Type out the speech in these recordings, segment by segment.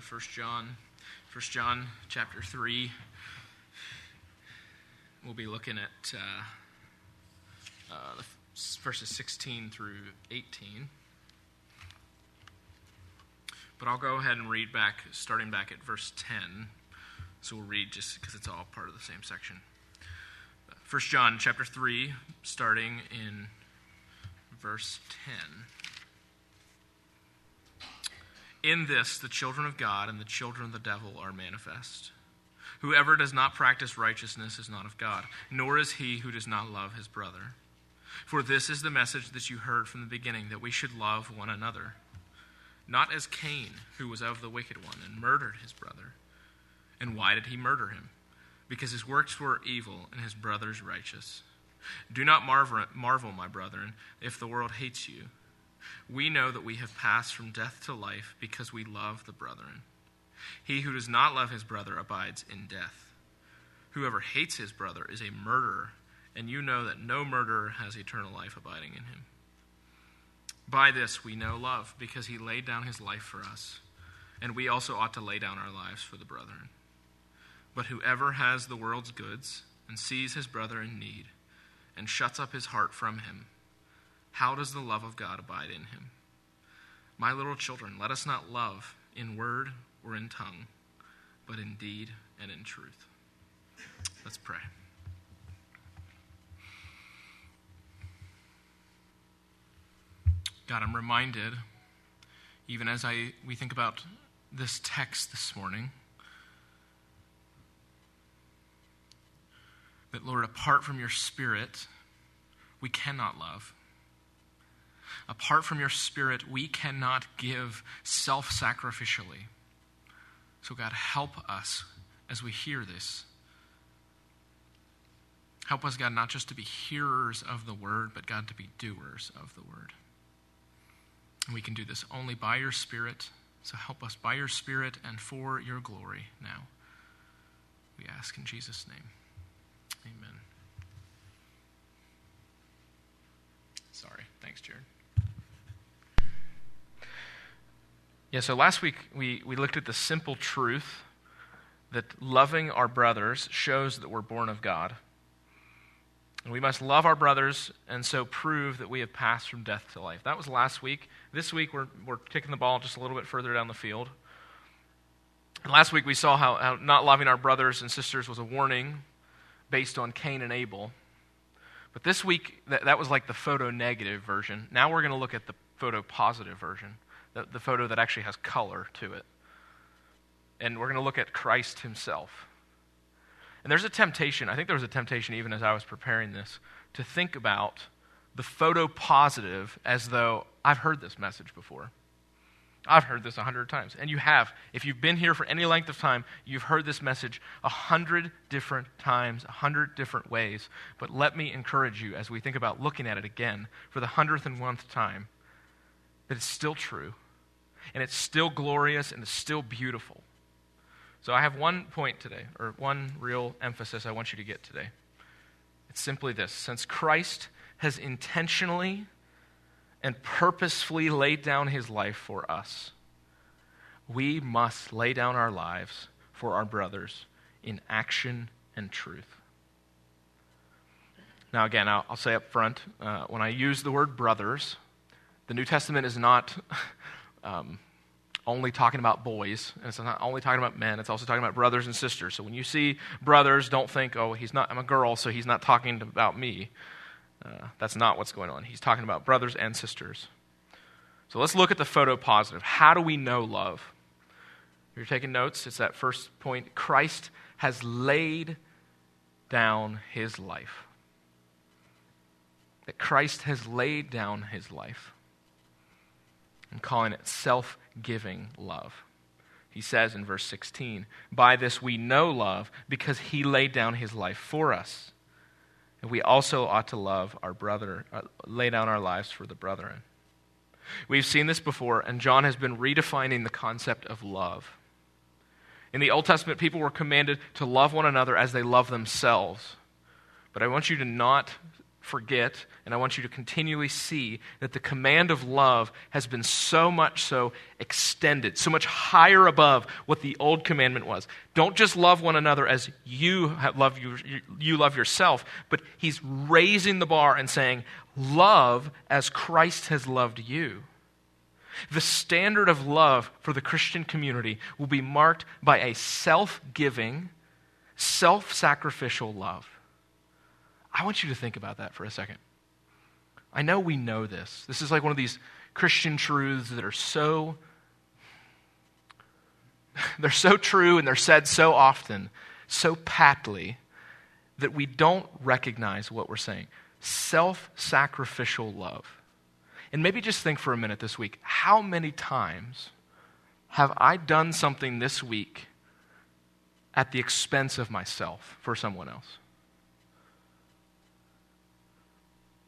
1 John. 1 John chapter 3. We'll be looking at uh, uh, verses 16 through 18. But I'll go ahead and read back, starting back at verse 10. So we'll read just because it's all part of the same section. 1 John chapter 3, starting in verse 10. In this, the children of God and the children of the devil are manifest. Whoever does not practice righteousness is not of God, nor is he who does not love his brother. For this is the message that you heard from the beginning, that we should love one another. Not as Cain, who was of the wicked one, and murdered his brother. And why did he murder him? Because his works were evil and his brother's righteous. Do not marvel, marvel, my brethren, if the world hates you. We know that we have passed from death to life because we love the brethren. He who does not love his brother abides in death. Whoever hates his brother is a murderer, and you know that no murderer has eternal life abiding in him. By this we know love, because he laid down his life for us, and we also ought to lay down our lives for the brethren. But whoever has the world's goods and sees his brother in need, and shuts up his heart from him, how does the love of God abide in him? My little children, let us not love in word or in tongue, but in deed and in truth. Let's pray. God, I'm reminded, even as I we think about this text this morning, that Lord, apart from your Spirit, we cannot love. Apart from your Spirit, we cannot give self sacrificially. So, God, help us as we hear this. Help us, God, not just to be hearers of the word, but, God, to be doers of the word. And we can do this only by your Spirit. So help us by your Spirit and for your glory now. We ask in Jesus' name. Amen. Sorry. Thanks, Jared. Yeah, so last week we, we looked at the simple truth that loving our brothers shows that we're born of God. And we must love our brothers and so prove that we have passed from death to life. That was last week. This week we're, we're kicking the ball just a little bit further down the field. And last week we saw how, how not loving our brothers and sisters was a warning based on Cain and Abel. But this week, that, that was like the photo negative version. Now we're going to look at the photo positive version, the, the photo that actually has color to it. And we're going to look at Christ himself. And there's a temptation, I think there was a temptation even as I was preparing this, to think about the photo positive as though I've heard this message before. I've heard this a hundred times. And you have. If you've been here for any length of time, you've heard this message a hundred different times, a hundred different ways. But let me encourage you as we think about looking at it again for the hundredth and one time that it's still true, and it's still glorious, and it's still beautiful. So I have one point today, or one real emphasis I want you to get today. It's simply this since Christ has intentionally and purposefully laid down his life for us, we must lay down our lives for our brothers in action and truth. Now, again, I'll, I'll say up front uh, when I use the word brothers, the New Testament is not um, only talking about boys, and it's not only talking about men, it's also talking about brothers and sisters. So when you see brothers, don't think, oh, he's not, I'm a girl, so he's not talking about me. Uh, that's not what's going on. He's talking about brothers and sisters. So let's look at the photo positive. How do we know love? If you're taking notes, it's that first point. Christ has laid down his life. That Christ has laid down his life. I'm calling it self giving love. He says in verse 16, By this we know love, because he laid down his life for us. And we also ought to love our brother, uh, lay down our lives for the brethren. We've seen this before, and John has been redefining the concept of love. In the Old Testament, people were commanded to love one another as they love themselves. But I want you to not forget, and I want you to continually see that the command of love has been so much so extended, so much higher above what the old commandment was. Don't just love one another as you love you, you love yourself, but he's raising the bar and saying, "Love as Christ has loved you." The standard of love for the Christian community will be marked by a self-giving, self-sacrificial love. I want you to think about that for a second. I know we know this. This is like one of these Christian truths that are so they're so true and they're said so often, so patly that we don't recognize what we're saying. Self-sacrificial love. And maybe just think for a minute this week, how many times have I done something this week at the expense of myself for someone else?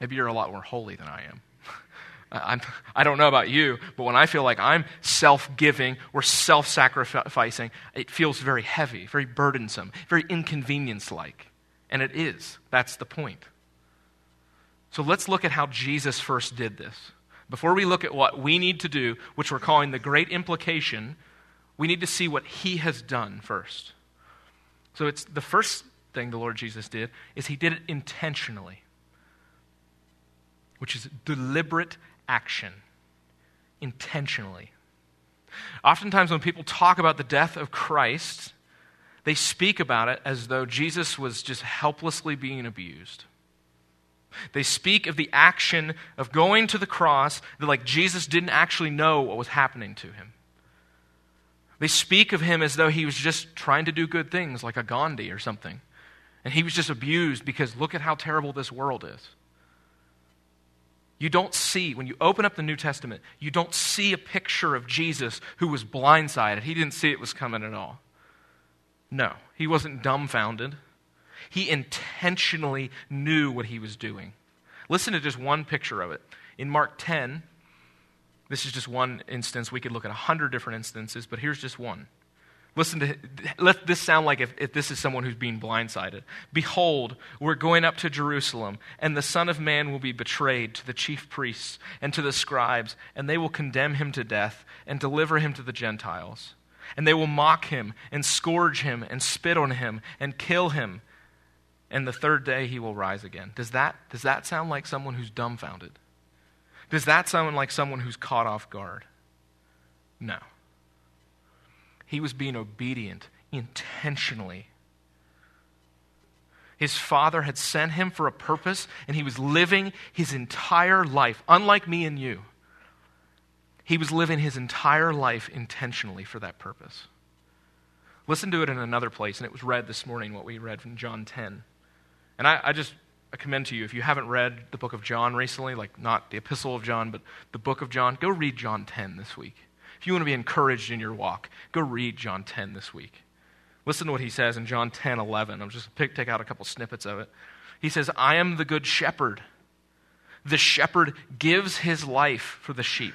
Maybe you're a lot more holy than I am. I'm, I do not know about you, but when I feel like I'm self giving or self sacrificing, it feels very heavy, very burdensome, very inconvenience like. And it is. That's the point. So let's look at how Jesus first did this. Before we look at what we need to do, which we're calling the great implication, we need to see what he has done first. So it's the first thing the Lord Jesus did is he did it intentionally which is deliberate action, intentionally. Oftentimes, when people talk about the death of Christ, they speak about it as though Jesus was just helplessly being abused. They speak of the action of going to the cross that, like, Jesus didn't actually know what was happening to him. They speak of him as though he was just trying to do good things, like a Gandhi or something. And he was just abused because look at how terrible this world is. You don't see, when you open up the New Testament, you don't see a picture of Jesus who was blindsided. He didn't see it was coming at all. No, he wasn't dumbfounded. He intentionally knew what he was doing. Listen to just one picture of it. In Mark 10, this is just one instance. We could look at a hundred different instances, but here's just one. Listen to let this sound like if, if this is someone who's being blindsided. Behold, we're going up to Jerusalem, and the Son of Man will be betrayed to the chief priests and to the scribes, and they will condemn him to death and deliver him to the Gentiles. And they will mock him and scourge him and spit on him and kill him. And the third day he will rise again. Does that, does that sound like someone who's dumbfounded? Does that sound like someone who's caught off guard? No. He was being obedient intentionally. His father had sent him for a purpose, and he was living his entire life, unlike me and you. He was living his entire life intentionally for that purpose. Listen to it in another place, and it was read this morning, what we read from John 10. And I, I just I commend to you, if you haven't read the book of John recently, like not the epistle of John, but the book of John, go read John 10 this week. If you want to be encouraged in your walk, go read John 10 this week. Listen to what he says in John 10 11. I'm just pick, take out a couple snippets of it. He says, I am the good shepherd. The shepherd gives his life for the sheep.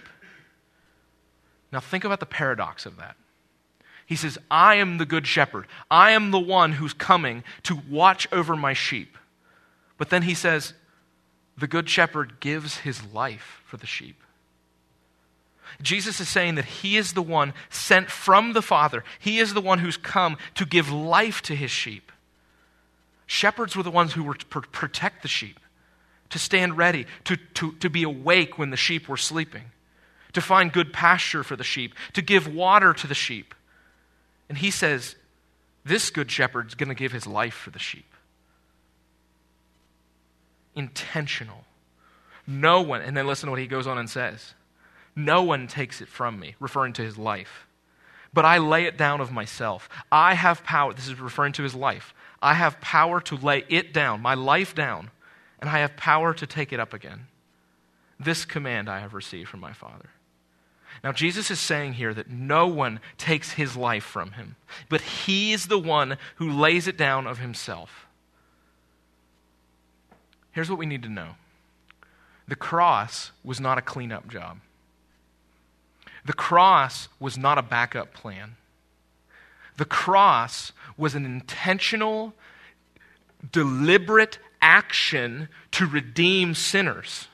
Now, think about the paradox of that. He says, I am the good shepherd. I am the one who's coming to watch over my sheep. But then he says, the good shepherd gives his life for the sheep. Jesus is saying that he is the one sent from the Father. He is the one who's come to give life to his sheep. Shepherds were the ones who were to protect the sheep, to stand ready, to, to, to be awake when the sheep were sleeping, to find good pasture for the sheep, to give water to the sheep. And he says, This good shepherd's going to give his life for the sheep. Intentional. No one, and then listen to what he goes on and says. No one takes it from me, referring to his life. But I lay it down of myself. I have power. This is referring to his life. I have power to lay it down, my life down, and I have power to take it up again. This command I have received from my Father. Now, Jesus is saying here that no one takes his life from him, but he is the one who lays it down of himself. Here's what we need to know the cross was not a cleanup job. The cross was not a backup plan. The cross was an intentional, deliberate action to redeem sinners.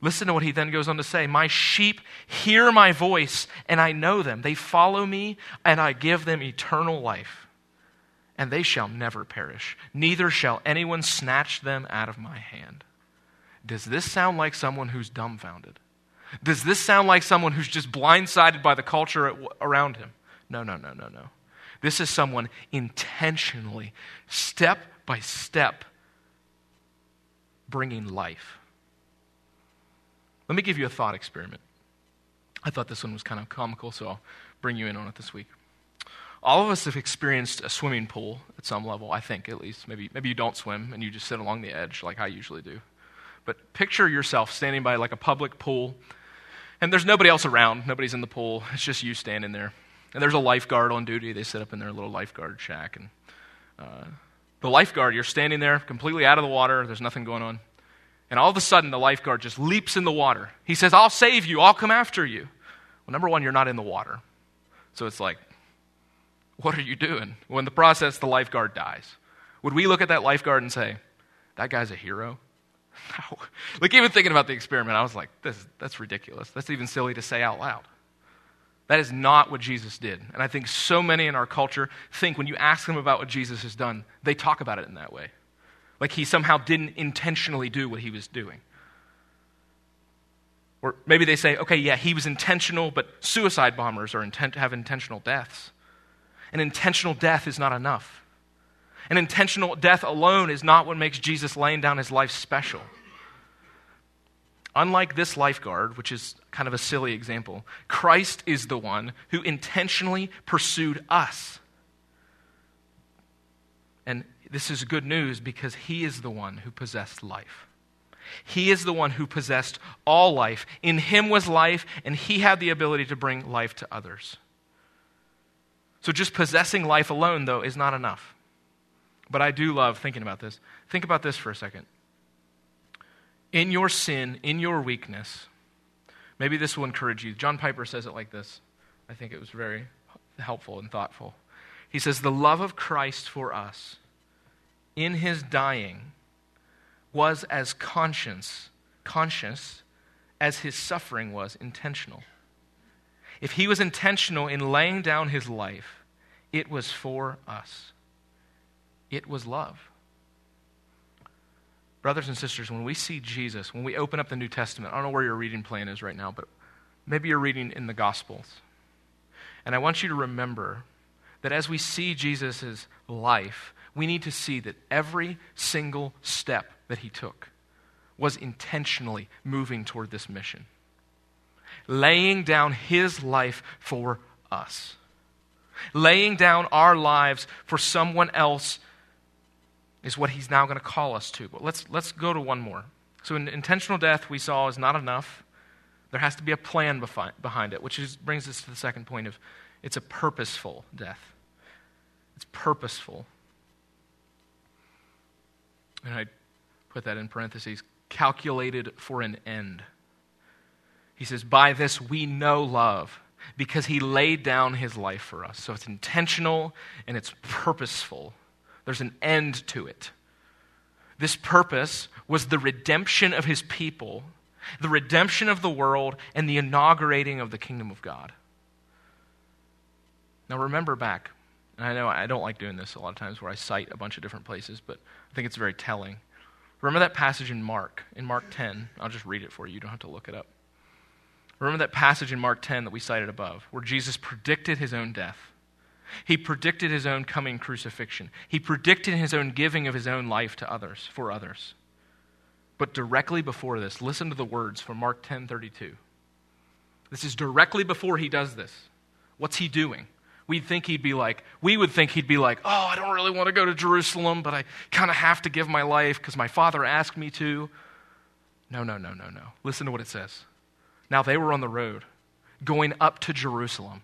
Listen to what he then goes on to say My sheep hear my voice, and I know them. They follow me, and I give them eternal life. And they shall never perish, neither shall anyone snatch them out of my hand. Does this sound like someone who's dumbfounded? Does this sound like someone who's just blindsided by the culture around him? No, no, no, no, no. This is someone intentionally, step by step, bringing life. Let me give you a thought experiment. I thought this one was kind of comical, so I'll bring you in on it this week. All of us have experienced a swimming pool at some level, I think at least. Maybe, maybe you don't swim and you just sit along the edge like I usually do. But picture yourself standing by like a public pool, and there's nobody else around. Nobody's in the pool. It's just you standing there. And there's a lifeguard on duty. They sit up in their little lifeguard shack. And uh, the lifeguard, you're standing there completely out of the water. There's nothing going on. And all of a sudden, the lifeguard just leaps in the water. He says, I'll save you. I'll come after you. Well, number one, you're not in the water. So it's like, what are you doing? Well, in the process, the lifeguard dies. Would we look at that lifeguard and say, that guy's a hero? Like, even thinking about the experiment, I was like, this, that's ridiculous. That's even silly to say out loud. That is not what Jesus did. And I think so many in our culture think when you ask them about what Jesus has done, they talk about it in that way. Like he somehow didn't intentionally do what he was doing. Or maybe they say, okay, yeah, he was intentional, but suicide bombers are intent, have intentional deaths. An intentional death is not enough. An intentional death alone is not what makes Jesus laying down his life special. Unlike this lifeguard, which is kind of a silly example, Christ is the one who intentionally pursued us. And this is good news because he is the one who possessed life. He is the one who possessed all life. In him was life, and he had the ability to bring life to others. So just possessing life alone, though, is not enough. But I do love thinking about this. Think about this for a second in your sin, in your weakness, maybe this will encourage you. John Piper says it like this. I think it was very helpful and thoughtful. He says, The love of Christ for us in his dying was as conscious, conscious as his suffering was intentional. If he was intentional in laying down his life, it was for us. It was love. Brothers and sisters, when we see Jesus, when we open up the New Testament, I don't know where your reading plan is right now, but maybe you're reading in the Gospels. And I want you to remember that as we see Jesus' life, we need to see that every single step that he took was intentionally moving toward this mission, laying down his life for us, laying down our lives for someone else is what he's now going to call us to. But let's, let's go to one more. So, an intentional death we saw is not enough. There has to be a plan behind it, which is, brings us to the second point of it's a purposeful death. It's purposeful. And I put that in parentheses calculated for an end. He says, By this we know love, because he laid down his life for us. So it's intentional and it's purposeful. There's an end to it. This purpose was the redemption of his people, the redemption of the world, and the inaugurating of the kingdom of God. Now, remember back, and I know I don't like doing this a lot of times where I cite a bunch of different places, but I think it's very telling. Remember that passage in Mark, in Mark 10. I'll just read it for you. You don't have to look it up. Remember that passage in Mark 10 that we cited above, where Jesus predicted his own death. He predicted his own coming crucifixion. He predicted his own giving of his own life to others, for others. But directly before this, listen to the words from Mark 10:32. This is directly before he does this. What's he doing? We'd think he'd be like, we would think he'd be like, oh, I don't really want to go to Jerusalem, but I kind of have to give my life because my father asked me to. No, no, no, no, no. Listen to what it says. Now they were on the road, going up to Jerusalem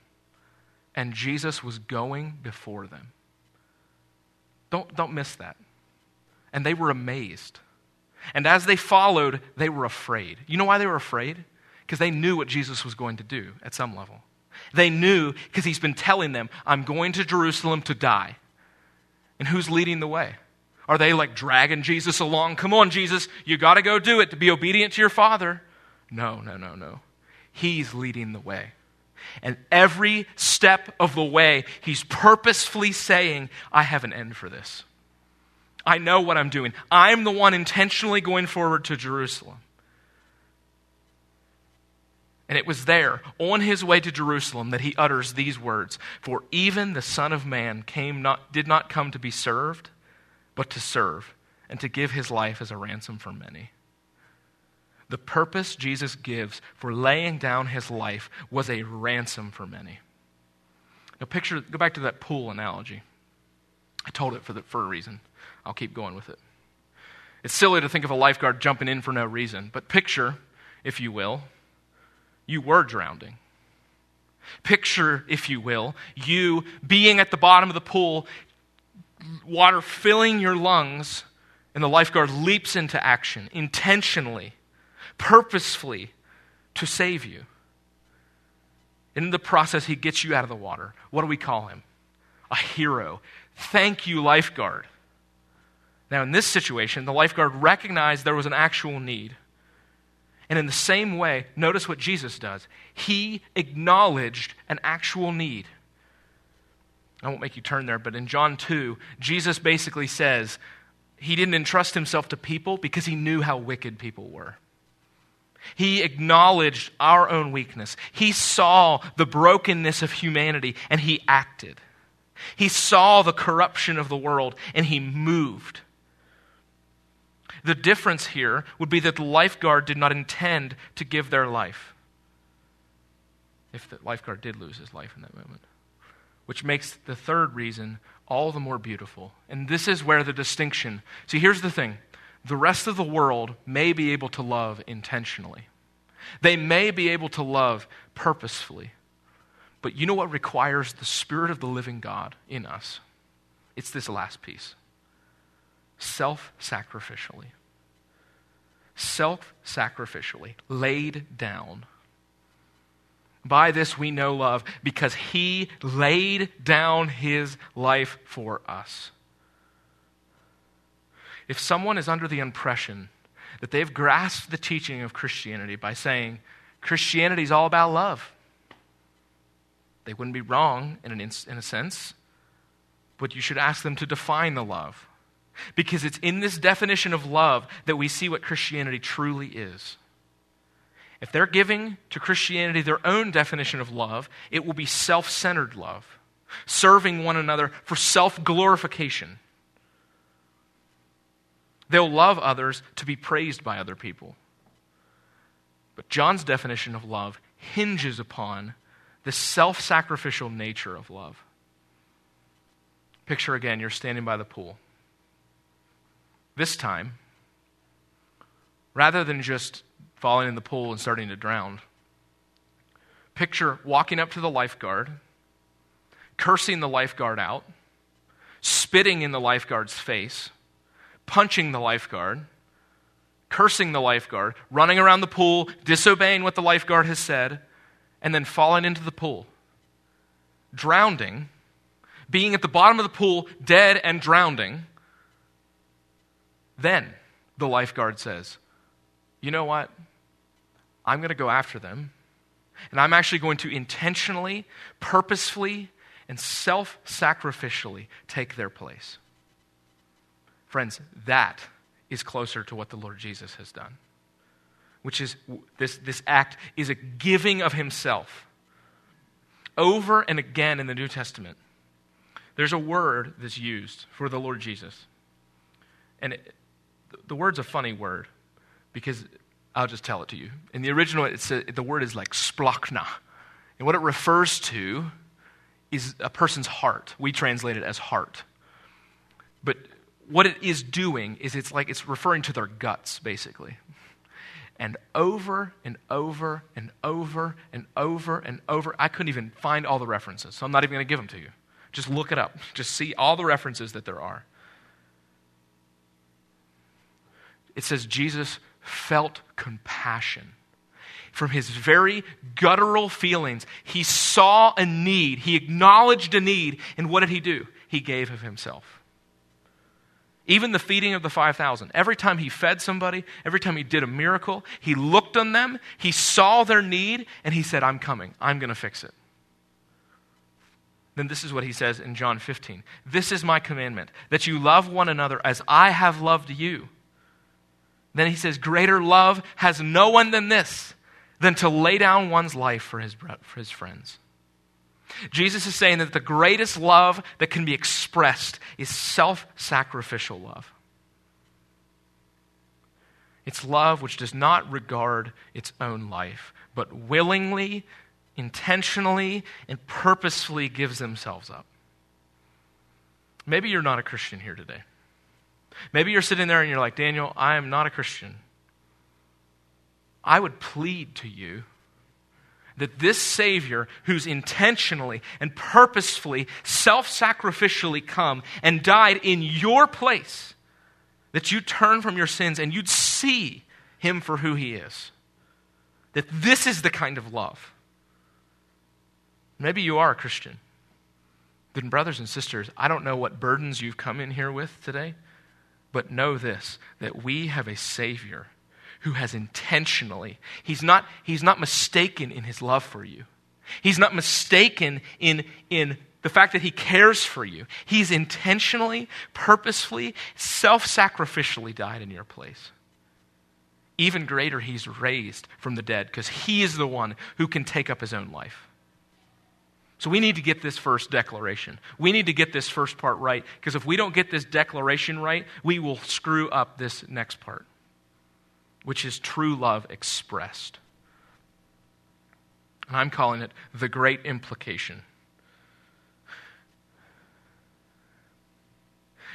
and Jesus was going before them. Don't, don't miss that. And they were amazed. And as they followed, they were afraid. You know why they were afraid? Because they knew what Jesus was going to do at some level. They knew because he's been telling them, I'm going to Jerusalem to die. And who's leading the way? Are they like dragging Jesus along? Come on, Jesus, you got to go do it to be obedient to your Father. No, no, no, no. He's leading the way. And every step of the way, he's purposefully saying, I have an end for this. I know what I'm doing. I'm the one intentionally going forward to Jerusalem. And it was there, on his way to Jerusalem, that he utters these words For even the Son of Man came not, did not come to be served, but to serve, and to give his life as a ransom for many. The purpose Jesus gives for laying down his life was a ransom for many. Now, picture, go back to that pool analogy. I told it for, the, for a reason. I'll keep going with it. It's silly to think of a lifeguard jumping in for no reason, but picture, if you will, you were drowning. Picture, if you will, you being at the bottom of the pool, water filling your lungs, and the lifeguard leaps into action intentionally, purposefully to save you. In the process, he gets you out of the water. What do we call him? A hero. Thank you, lifeguard. Now, in this situation, the lifeguard recognized there was an actual need. And in the same way, notice what Jesus does. He acknowledged an actual need. I won't make you turn there, but in John 2, Jesus basically says he didn't entrust himself to people because he knew how wicked people were. He acknowledged our own weakness. He saw the brokenness of humanity and he acted. He saw the corruption of the world and he moved. The difference here would be that the lifeguard did not intend to give their life. If the lifeguard did lose his life in that moment. Which makes the third reason all the more beautiful. And this is where the distinction. See, here's the thing the rest of the world may be able to love intentionally, they may be able to love purposefully. But you know what requires the Spirit of the living God in us? It's this last piece self sacrificially. Self sacrificially, laid down. By this we know love, because he laid down his life for us. If someone is under the impression that they've grasped the teaching of Christianity by saying Christianity is all about love, they wouldn't be wrong in, an in a sense, but you should ask them to define the love. Because it's in this definition of love that we see what Christianity truly is. If they're giving to Christianity their own definition of love, it will be self centered love, serving one another for self glorification. They'll love others to be praised by other people. But John's definition of love hinges upon the self sacrificial nature of love. Picture again, you're standing by the pool. This time, rather than just falling in the pool and starting to drown, picture walking up to the lifeguard, cursing the lifeguard out, spitting in the lifeguard's face, punching the lifeguard, cursing the lifeguard, running around the pool, disobeying what the lifeguard has said, and then falling into the pool, drowning, being at the bottom of the pool, dead and drowning then the lifeguard says, You know what? I'm going to go after them. And I'm actually going to intentionally, purposefully, and self sacrificially take their place. Friends, that is closer to what the Lord Jesus has done, which is this, this act is a giving of himself. Over and again in the New Testament, there's a word that's used for the Lord Jesus. And it, the word's a funny word because I'll just tell it to you. In the original, it's a, the word is like splachna. And what it refers to is a person's heart. We translate it as heart. But what it is doing is it's like it's referring to their guts, basically. And over and over and over and over and over, I couldn't even find all the references, so I'm not even going to give them to you. Just look it up. Just see all the references that there are. it says Jesus felt compassion. From his very guttural feelings, he saw a need. He acknowledged a need. And what did he do? He gave of himself. Even the feeding of the 5,000. Every time he fed somebody, every time he did a miracle, he looked on them, he saw their need, and he said, I'm coming. I'm going to fix it. Then this is what he says in John 15 This is my commandment, that you love one another as I have loved you. Then he says, Greater love has no one than this, than to lay down one's life for his, for his friends. Jesus is saying that the greatest love that can be expressed is self sacrificial love. It's love which does not regard its own life, but willingly, intentionally, and purposefully gives themselves up. Maybe you're not a Christian here today. Maybe you're sitting there and you're like, Daniel, I am not a Christian. I would plead to you that this Savior, who's intentionally and purposefully, self sacrificially come and died in your place, that you turn from your sins and you'd see him for who he is. That this is the kind of love. Maybe you are a Christian. Then, brothers and sisters, I don't know what burdens you've come in here with today, but know this that we have a Savior who has intentionally, he's not, he's not mistaken in his love for you. He's not mistaken in, in the fact that he cares for you. He's intentionally, purposefully, self sacrificially died in your place. Even greater, he's raised from the dead because he is the one who can take up his own life. So we need to get this first declaration. We need to get this first part right because if we don't get this declaration right, we will screw up this next part which is true love expressed. And I'm calling it the great implication.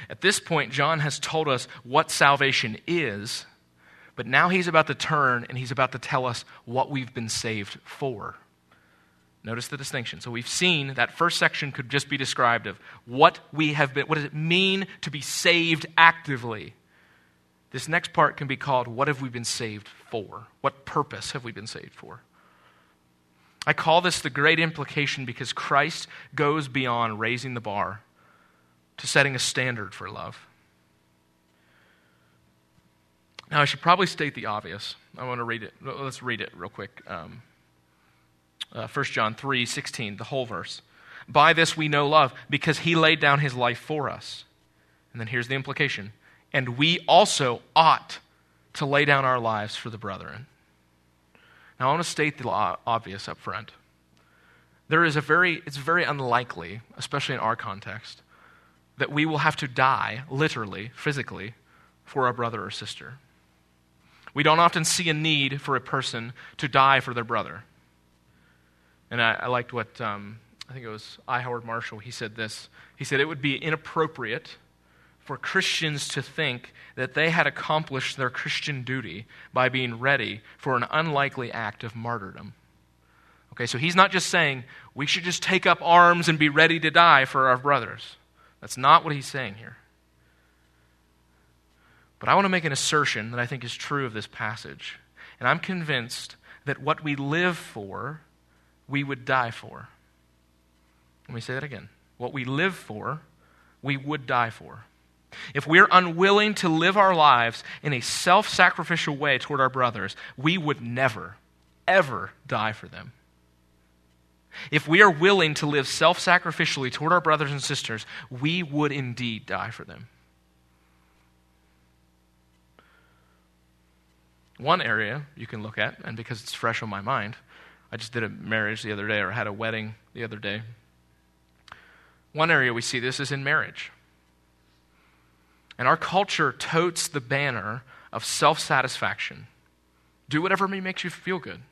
At this point, John has told us what salvation is, but now he's about to turn and he's about to tell us what we've been saved for. Notice the distinction. So we've seen that first section could just be described of what we have been, what does it mean to be saved actively? This next part can be called What Have We Been Saved For? What purpose have we been saved for? I call this the great implication because Christ goes beyond raising the bar to setting a standard for love. Now, I should probably state the obvious. I want to read it. Let's read it real quick. Um, uh, 1 John 3 16, the whole verse. By this we know love, because he laid down his life for us. And then here's the implication and we also ought to lay down our lives for the brethren. Now, I want to state the obvious up front. There is a very, it's very unlikely, especially in our context, that we will have to die, literally, physically, for a brother or sister. We don't often see a need for a person to die for their brother. And I, I liked what, um, I think it was I. Howard Marshall, he said this. He said, It would be inappropriate for Christians to think that they had accomplished their Christian duty by being ready for an unlikely act of martyrdom. Okay, so he's not just saying we should just take up arms and be ready to die for our brothers. That's not what he's saying here. But I want to make an assertion that I think is true of this passage. And I'm convinced that what we live for, we would die for. Let me say that again. What we live for, we would die for. If we're unwilling to live our lives in a self sacrificial way toward our brothers, we would never, ever die for them. If we are willing to live self sacrificially toward our brothers and sisters, we would indeed die for them. One area you can look at, and because it's fresh on my mind, I just did a marriage the other day or had a wedding the other day. One area we see this is in marriage. And our culture totes the banner of self satisfaction. Do whatever makes you feel good.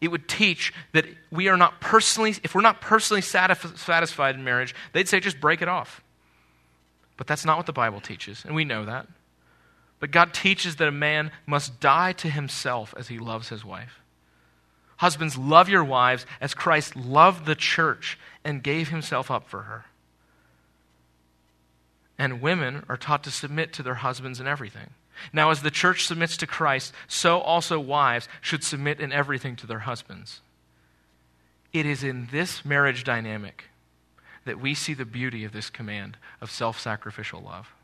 It would teach that we are not personally, if we're not personally satisfied in marriage, they'd say just break it off. But that's not what the Bible teaches, and we know that. But God teaches that a man must die to himself as he loves his wife. Husbands, love your wives as Christ loved the church and gave himself up for her and women are taught to submit to their husbands in everything. Now, as the church submits to Christ, so also wives should submit in everything to their husbands. It is in this marriage dynamic that we see the beauty of this command of self sacrificial love.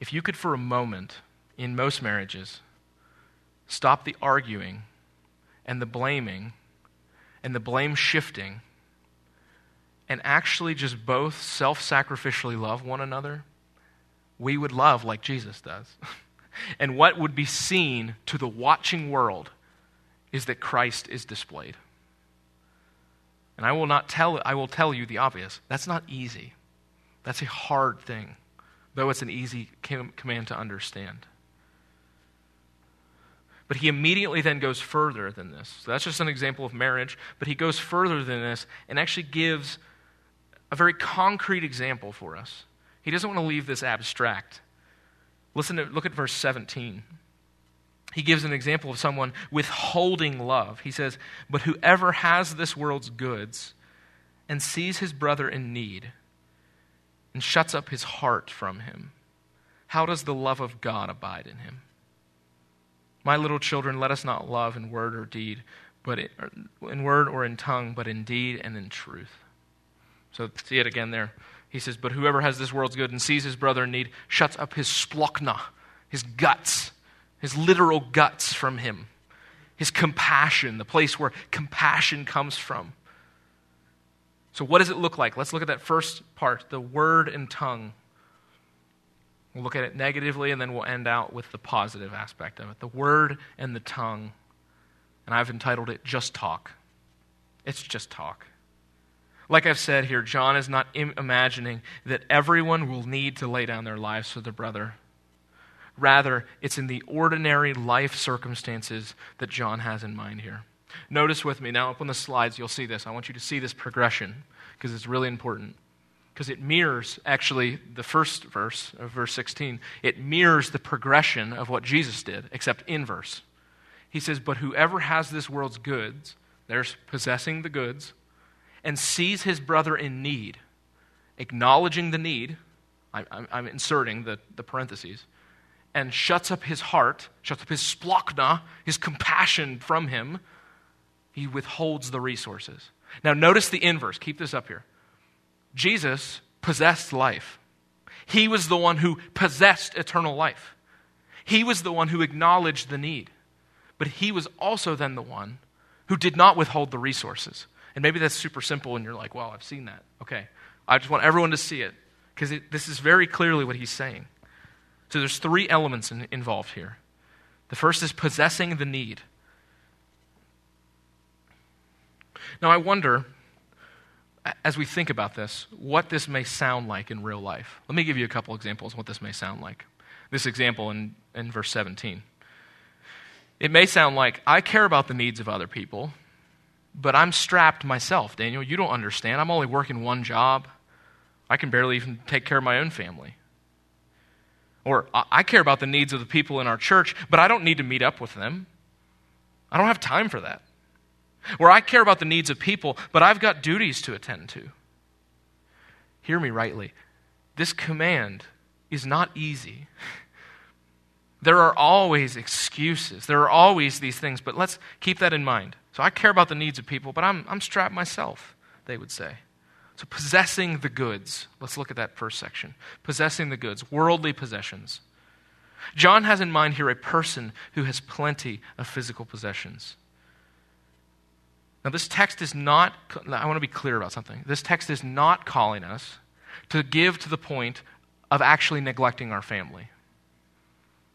if you could for a moment, in most marriages, stop the arguing and the blaming and the blame shifting and actually just both self sacrificially love one another, we would love like Jesus does. and what would be seen to the watching world is that Christ is displayed. And I will not tell I will tell you the obvious. That's not easy. That's a hard thing, though it's an easy command to understand. But he immediately then goes further than this. So that's just an example of marriage, but he goes further than this and actually gives a very concrete example for us. He doesn't want to leave this abstract. Listen to look at verse 17. He gives an example of someone withholding love. He says, But whoever has this world's goods and sees his brother in need and shuts up his heart from him, how does the love of God abide in him? My little children, let us not love in word or deed, but in word or in tongue, but in deed and in truth. So see it again there. He says, But whoever has this world's good and sees his brother in need shuts up his splachna, his guts, his literal guts from him, his compassion, the place where compassion comes from. So, what does it look like? Let's look at that first part the word and tongue. We'll look at it negatively and then we'll end out with the positive aspect of it the word and the tongue. And I've entitled it Just Talk. It's just talk. Like I've said here, John is not Im- imagining that everyone will need to lay down their lives for their brother. Rather, it's in the ordinary life circumstances that John has in mind here. Notice with me, now up on the slides, you'll see this. I want you to see this progression because it's really important. Because it mirrors, actually, the first verse of verse 16, it mirrors the progression of what Jesus did, except inverse. He says, But whoever has this world's goods, there's possessing the goods, and sees his brother in need, acknowledging the need, I, am inserting the, the parentheses, and shuts up his heart, shuts up his splachna, his compassion from him, he withholds the resources. Now, notice the inverse. Keep this up here. Jesus possessed life. He was the one who possessed eternal life. He was the one who acknowledged the need. But he was also then the one who did not withhold the resources. And maybe that's super simple, and you're like, well, I've seen that. Okay. I just want everyone to see it because this is very clearly what he's saying. So there's three elements in, involved here. The first is possessing the need. Now, I wonder, as we think about this, what this may sound like in real life. Let me give you a couple examples of what this may sound like. This example in, in verse 17. It may sound like, I care about the needs of other people, but I'm strapped myself, Daniel. You don't understand. I'm only working one job. I can barely even take care of my own family. Or I care about the needs of the people in our church, but I don't need to meet up with them. I don't have time for that. Or I care about the needs of people, but I've got duties to attend to. Hear me rightly. This command is not easy. There are always excuses. There are always these things, but let's keep that in mind. So I care about the needs of people, but I'm, I'm strapped myself, they would say. So possessing the goods. Let's look at that first section. Possessing the goods, worldly possessions. John has in mind here a person who has plenty of physical possessions. Now, this text is not, I want to be clear about something. This text is not calling us to give to the point of actually neglecting our family.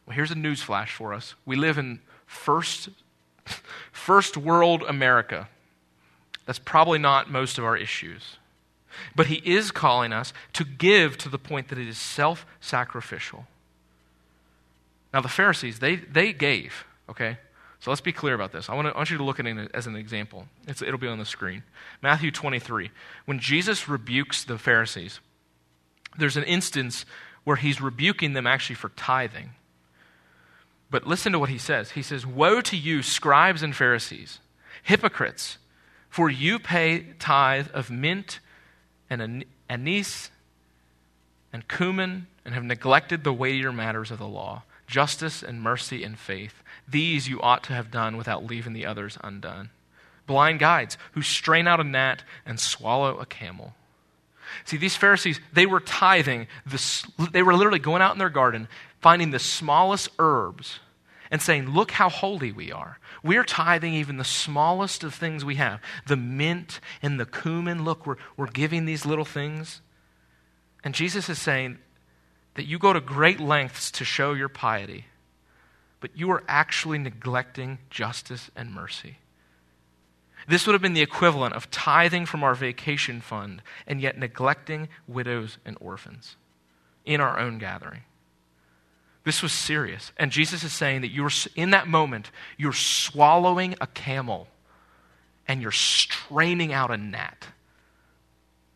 Well, here's a news flash for us. We live in first First world America. That's probably not most of our issues. But he is calling us to give to the point that it is self sacrificial. Now, the Pharisees, they, they gave, okay? So let's be clear about this. I want, to, I want you to look at it as an example. It's, it'll be on the screen. Matthew 23. When Jesus rebukes the Pharisees, there's an instance where he's rebuking them actually for tithing. But listen to what he says. He says, Woe to you, scribes and Pharisees, hypocrites, for you pay tithe of mint and anise and cumin and have neglected the weightier matters of the law, justice and mercy and faith. These you ought to have done without leaving the others undone. Blind guides who strain out a gnat and swallow a camel. See, these Pharisees, they were tithing, the, they were literally going out in their garden, finding the smallest herbs, and saying, Look how holy we are. We're tithing even the smallest of things we have the mint and the cumin. Look, we're, we're giving these little things. And Jesus is saying that you go to great lengths to show your piety, but you are actually neglecting justice and mercy. This would have been the equivalent of tithing from our vacation fund and yet neglecting widows and orphans in our own gathering. This was serious. And Jesus is saying that you're in that moment, you're swallowing a camel and you're straining out a gnat.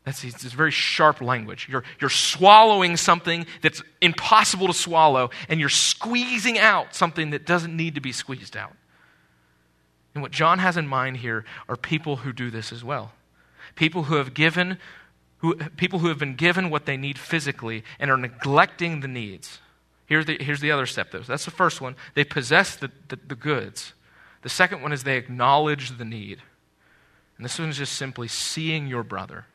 That's very sharp language. You're, you're swallowing something that's impossible to swallow, and you're squeezing out something that doesn't need to be squeezed out. And what John has in mind here are people who do this as well. People who have given, who, people who have been given what they need physically and are neglecting the needs. Here's the, here's the other step, though. That's the first one. They possess the, the, the goods. The second one is they acknowledge the need. And this one is just simply seeing your brother.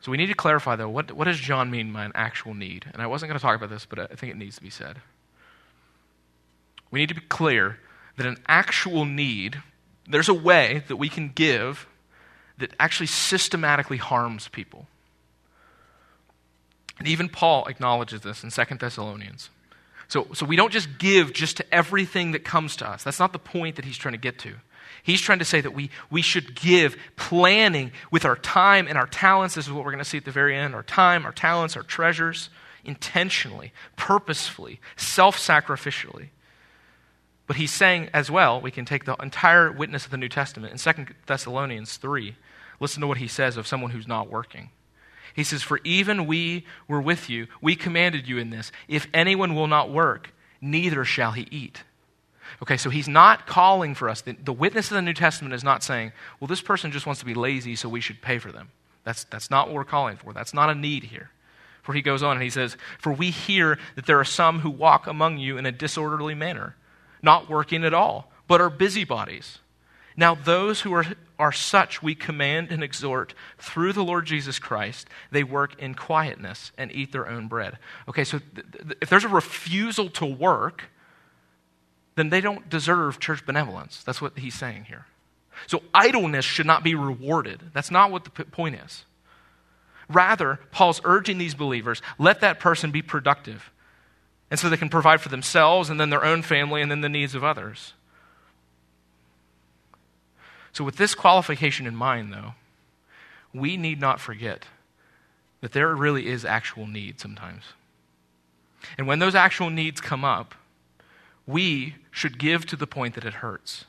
So we need to clarify, though, what, what does John mean by an actual need? And I wasn't going to talk about this, but I think it needs to be said. We need to be clear that an actual need, there's a way that we can give that actually systematically harms people. And even Paul acknowledges this in 2 Thessalonians. So, so we don't just give just to everything that comes to us. That's not the point that he's trying to get to. He's trying to say that we, we should give planning with our time and our talents. This is what we're going to see at the very end our time, our talents, our treasures, intentionally, purposefully, self sacrificially. But he's saying as well, we can take the entire witness of the New Testament in 2 Thessalonians 3. Listen to what he says of someone who's not working. He says, For even we were with you, we commanded you in this. If anyone will not work, neither shall he eat. Okay, so he's not calling for us. The, the, witness of the New Testament is not saying, well, this person just wants to be lazy, so we should pay for them. That's, that's not what we're calling for. That's not a need here. For he goes on and he says, For we hear that there are some who walk among you in a disorderly manner not working at all, but are busybodies. Now, those who are, are such we command and exhort through the Lord Jesus Christ, they work in quietness and eat their own bread. Okay, so th- th- if there's a refusal to work, then they don't deserve church benevolence. That's what he's saying here. So idleness should not be rewarded. That's not what the p- point is. Rather, Paul's urging these believers let that person be productive. And so they can provide for themselves and then their own family and then the needs of others. So, with this qualification in mind, though, we need not forget that there really is actual need sometimes. And when those actual needs come up, we should give to the point that it hurts.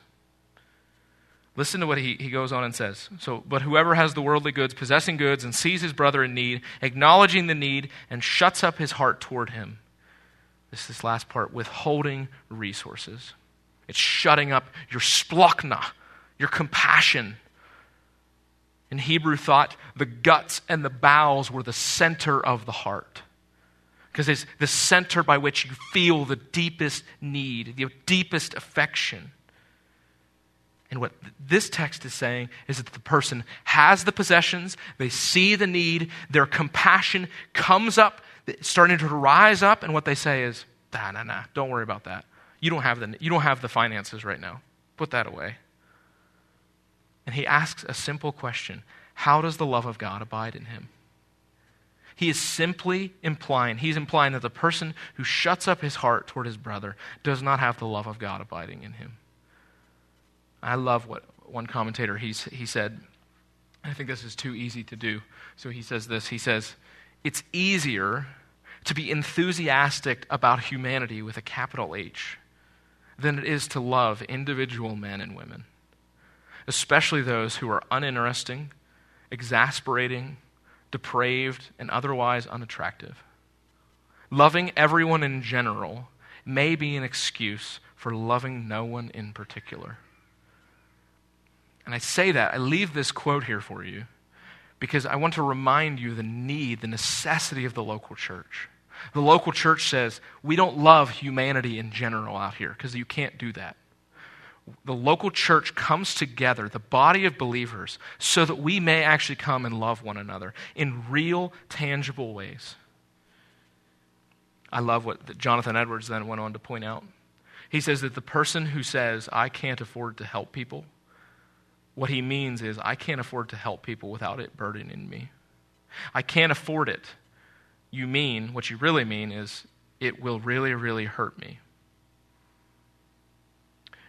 Listen to what he, he goes on and says. So, but whoever has the worldly goods, possessing goods, and sees his brother in need, acknowledging the need, and shuts up his heart toward him, this this last part withholding resources. It's shutting up your splanchna, your compassion. In Hebrew thought, the guts and the bowels were the center of the heart. Because it's the center by which you feel the deepest need, the deepest affection. And what this text is saying is that the person has the possessions, they see the need, their compassion comes up starting to rise up, and what they say is, nah, nah, nah, don't worry about that. You don't have the, you don't have the finances right now. Put that away. And he asks a simple question How does the love of God abide in him? He is simply implying, he's implying that the person who shuts up his heart toward his brother does not have the love of God abiding in him. I love what one commentator he, he said. I think this is too easy to do. So he says this. He says, It's easier to be enthusiastic about humanity with a capital H than it is to love individual men and women, especially those who are uninteresting, exasperating, depraved, and otherwise unattractive. Loving everyone in general may be an excuse for loving no one in particular. And I say that, I leave this quote here for you because I want to remind you the need, the necessity of the local church. The local church says, we don't love humanity in general out here because you can't do that. The local church comes together, the body of believers, so that we may actually come and love one another in real, tangible ways. I love what Jonathan Edwards then went on to point out. He says that the person who says, I can't afford to help people, what he means is, I can't afford to help people without it burdening me. I can't afford it. You mean, what you really mean is, it will really, really hurt me.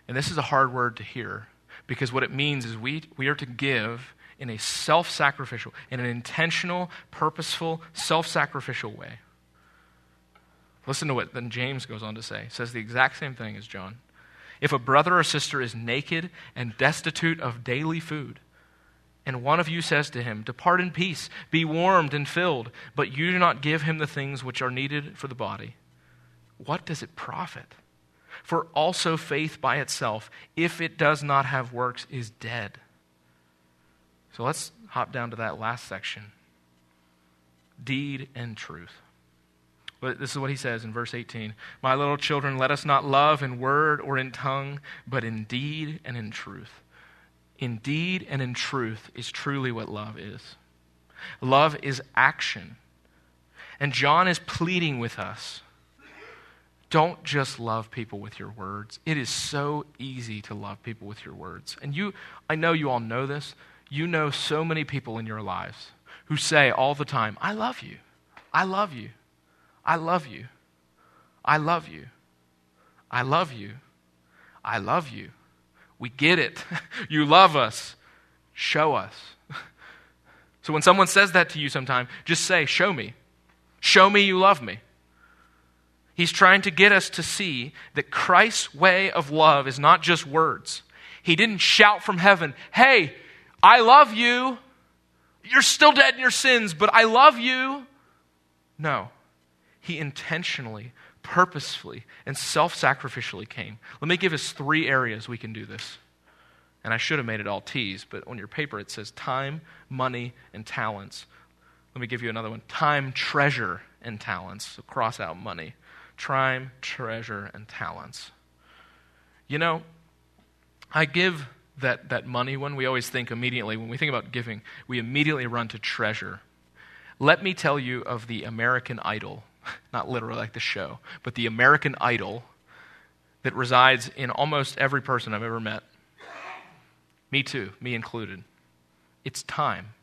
And this is a hard word to hear because what it means is we, we are to give in a self sacrificial, in an intentional, purposeful, self sacrificial way. Listen to what then James goes on to say. He says the exact same thing as John. If a brother or sister is naked and destitute of daily food, and one of you says to him, Depart in peace, be warmed and filled, but you do not give him the things which are needed for the body, what does it profit? For also faith by itself, if it does not have works, is dead. So let's hop down to that last section deed and truth. But this is what he says in verse 18 My little children, let us not love in word or in tongue, but in deed and in truth. In deed and in truth is truly what love is. Love is action. And John is pleading with us don't just love people with your words. It is so easy to love people with your words. And you, I know you all know this. You know so many people in your lives who say all the time, I love you. I love you. I love you. I love you. I love you. I love you. We get it. you love us. Show us. so when someone says that to you sometime, just say, Show me. Show me you love me. He's trying to get us to see that Christ's way of love is not just words. He didn't shout from heaven, Hey, I love you. You're still dead in your sins, but I love you. No. He intentionally, purposefully, and self sacrificially came. Let me give us three areas we can do this. And I should have made it all T's, but on your paper it says time, money, and talents. Let me give you another one time, treasure, and talents. So cross out money time, treasure, and talents. You know, I give that, that money when we always think immediately, when we think about giving, we immediately run to treasure. Let me tell you of the American Idol, not literally like the show, but the American Idol that resides in almost every person I've ever met. Me too, me included. It's time.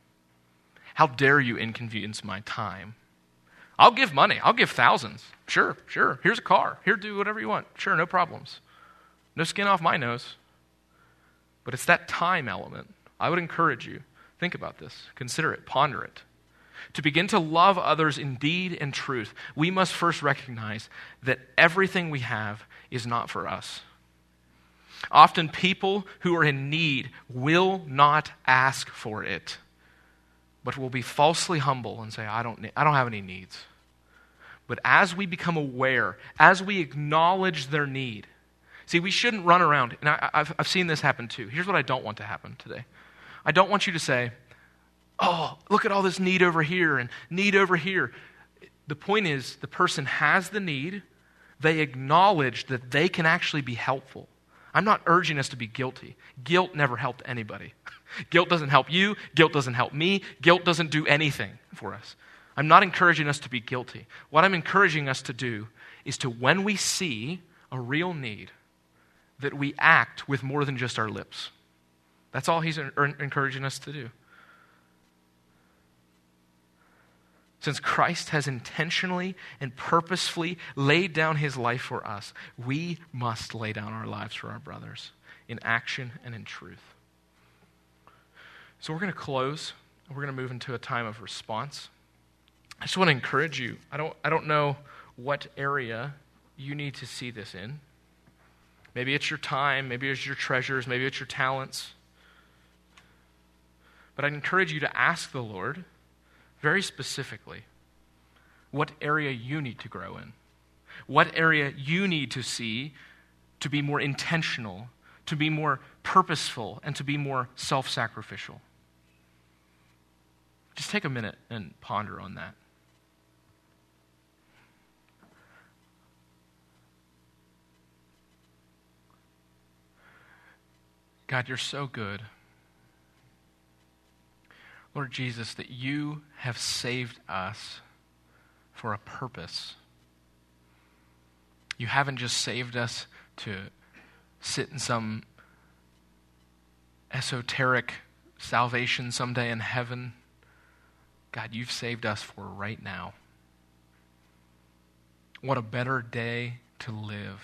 How dare you inconvenience my time? I'll give money. I'll give thousands. Sure, sure. Here's a car. Here, do whatever you want. Sure, no problems. No skin off my nose. But it's that time element. I would encourage you, think about this, consider it, ponder it. To begin to love others in deed and truth, we must first recognize that everything we have is not for us. Often, people who are in need will not ask for it but will be falsely humble and say, I don't, I don't have any needs. But as we become aware, as we acknowledge their need, see, we shouldn't run around. And I, have I've seen this happen too. Here's what I don't want to happen today I don't want you to say, Oh, look at all this need over here and need over here. The point is, the person has the need, they acknowledge that they can actually be helpful. I'm not urging us to be guilty. Guilt never helped anybody. Guilt doesn't help you. Guilt doesn't help me. Guilt doesn't do anything for us. I'm not encouraging us to be guilty. What I'm encouraging us to do is to, when we see a real need, that we act with more than just our lips. That's all he's er, encouraging us to do. Since Christ has intentionally and purposefully laid down his life for us, we must lay down our lives for our brothers in action and in truth. So we're going to close. We're going to move into a time of response. I just want to encourage you. I don't, I don't know what area you need to see this in. Maybe it's your time, maybe it's your treasures, maybe it's your talents. But I'd encourage you to ask the Lord very specifically what area you need to grow in, what area you need to see to be more intentional, to be more purposeful, and to be more self sacrificial. Just take a minute and ponder on that. God, you're so good. Lord Jesus, that you have saved us for a purpose. You haven't just saved us to sit in some esoteric salvation someday in heaven. God, you've saved us for right now. What a better day to live.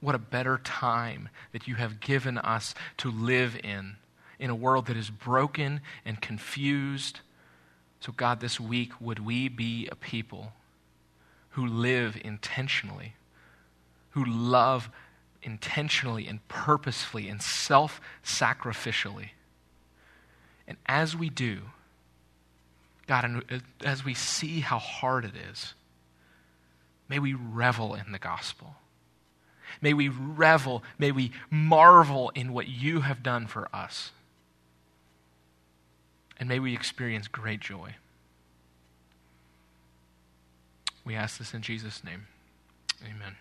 What a better time that you have given us to live in, in a world that is broken and confused. So, God, this week, would we be a people who live intentionally, who love intentionally and purposefully and self sacrificially? And as we do, God, and uh, as we see how hard it is, may we revel in the gospel. May we revel, may we marvel in what you have done for us. And may we experience great joy. We ask this in Jesus' name. Amen.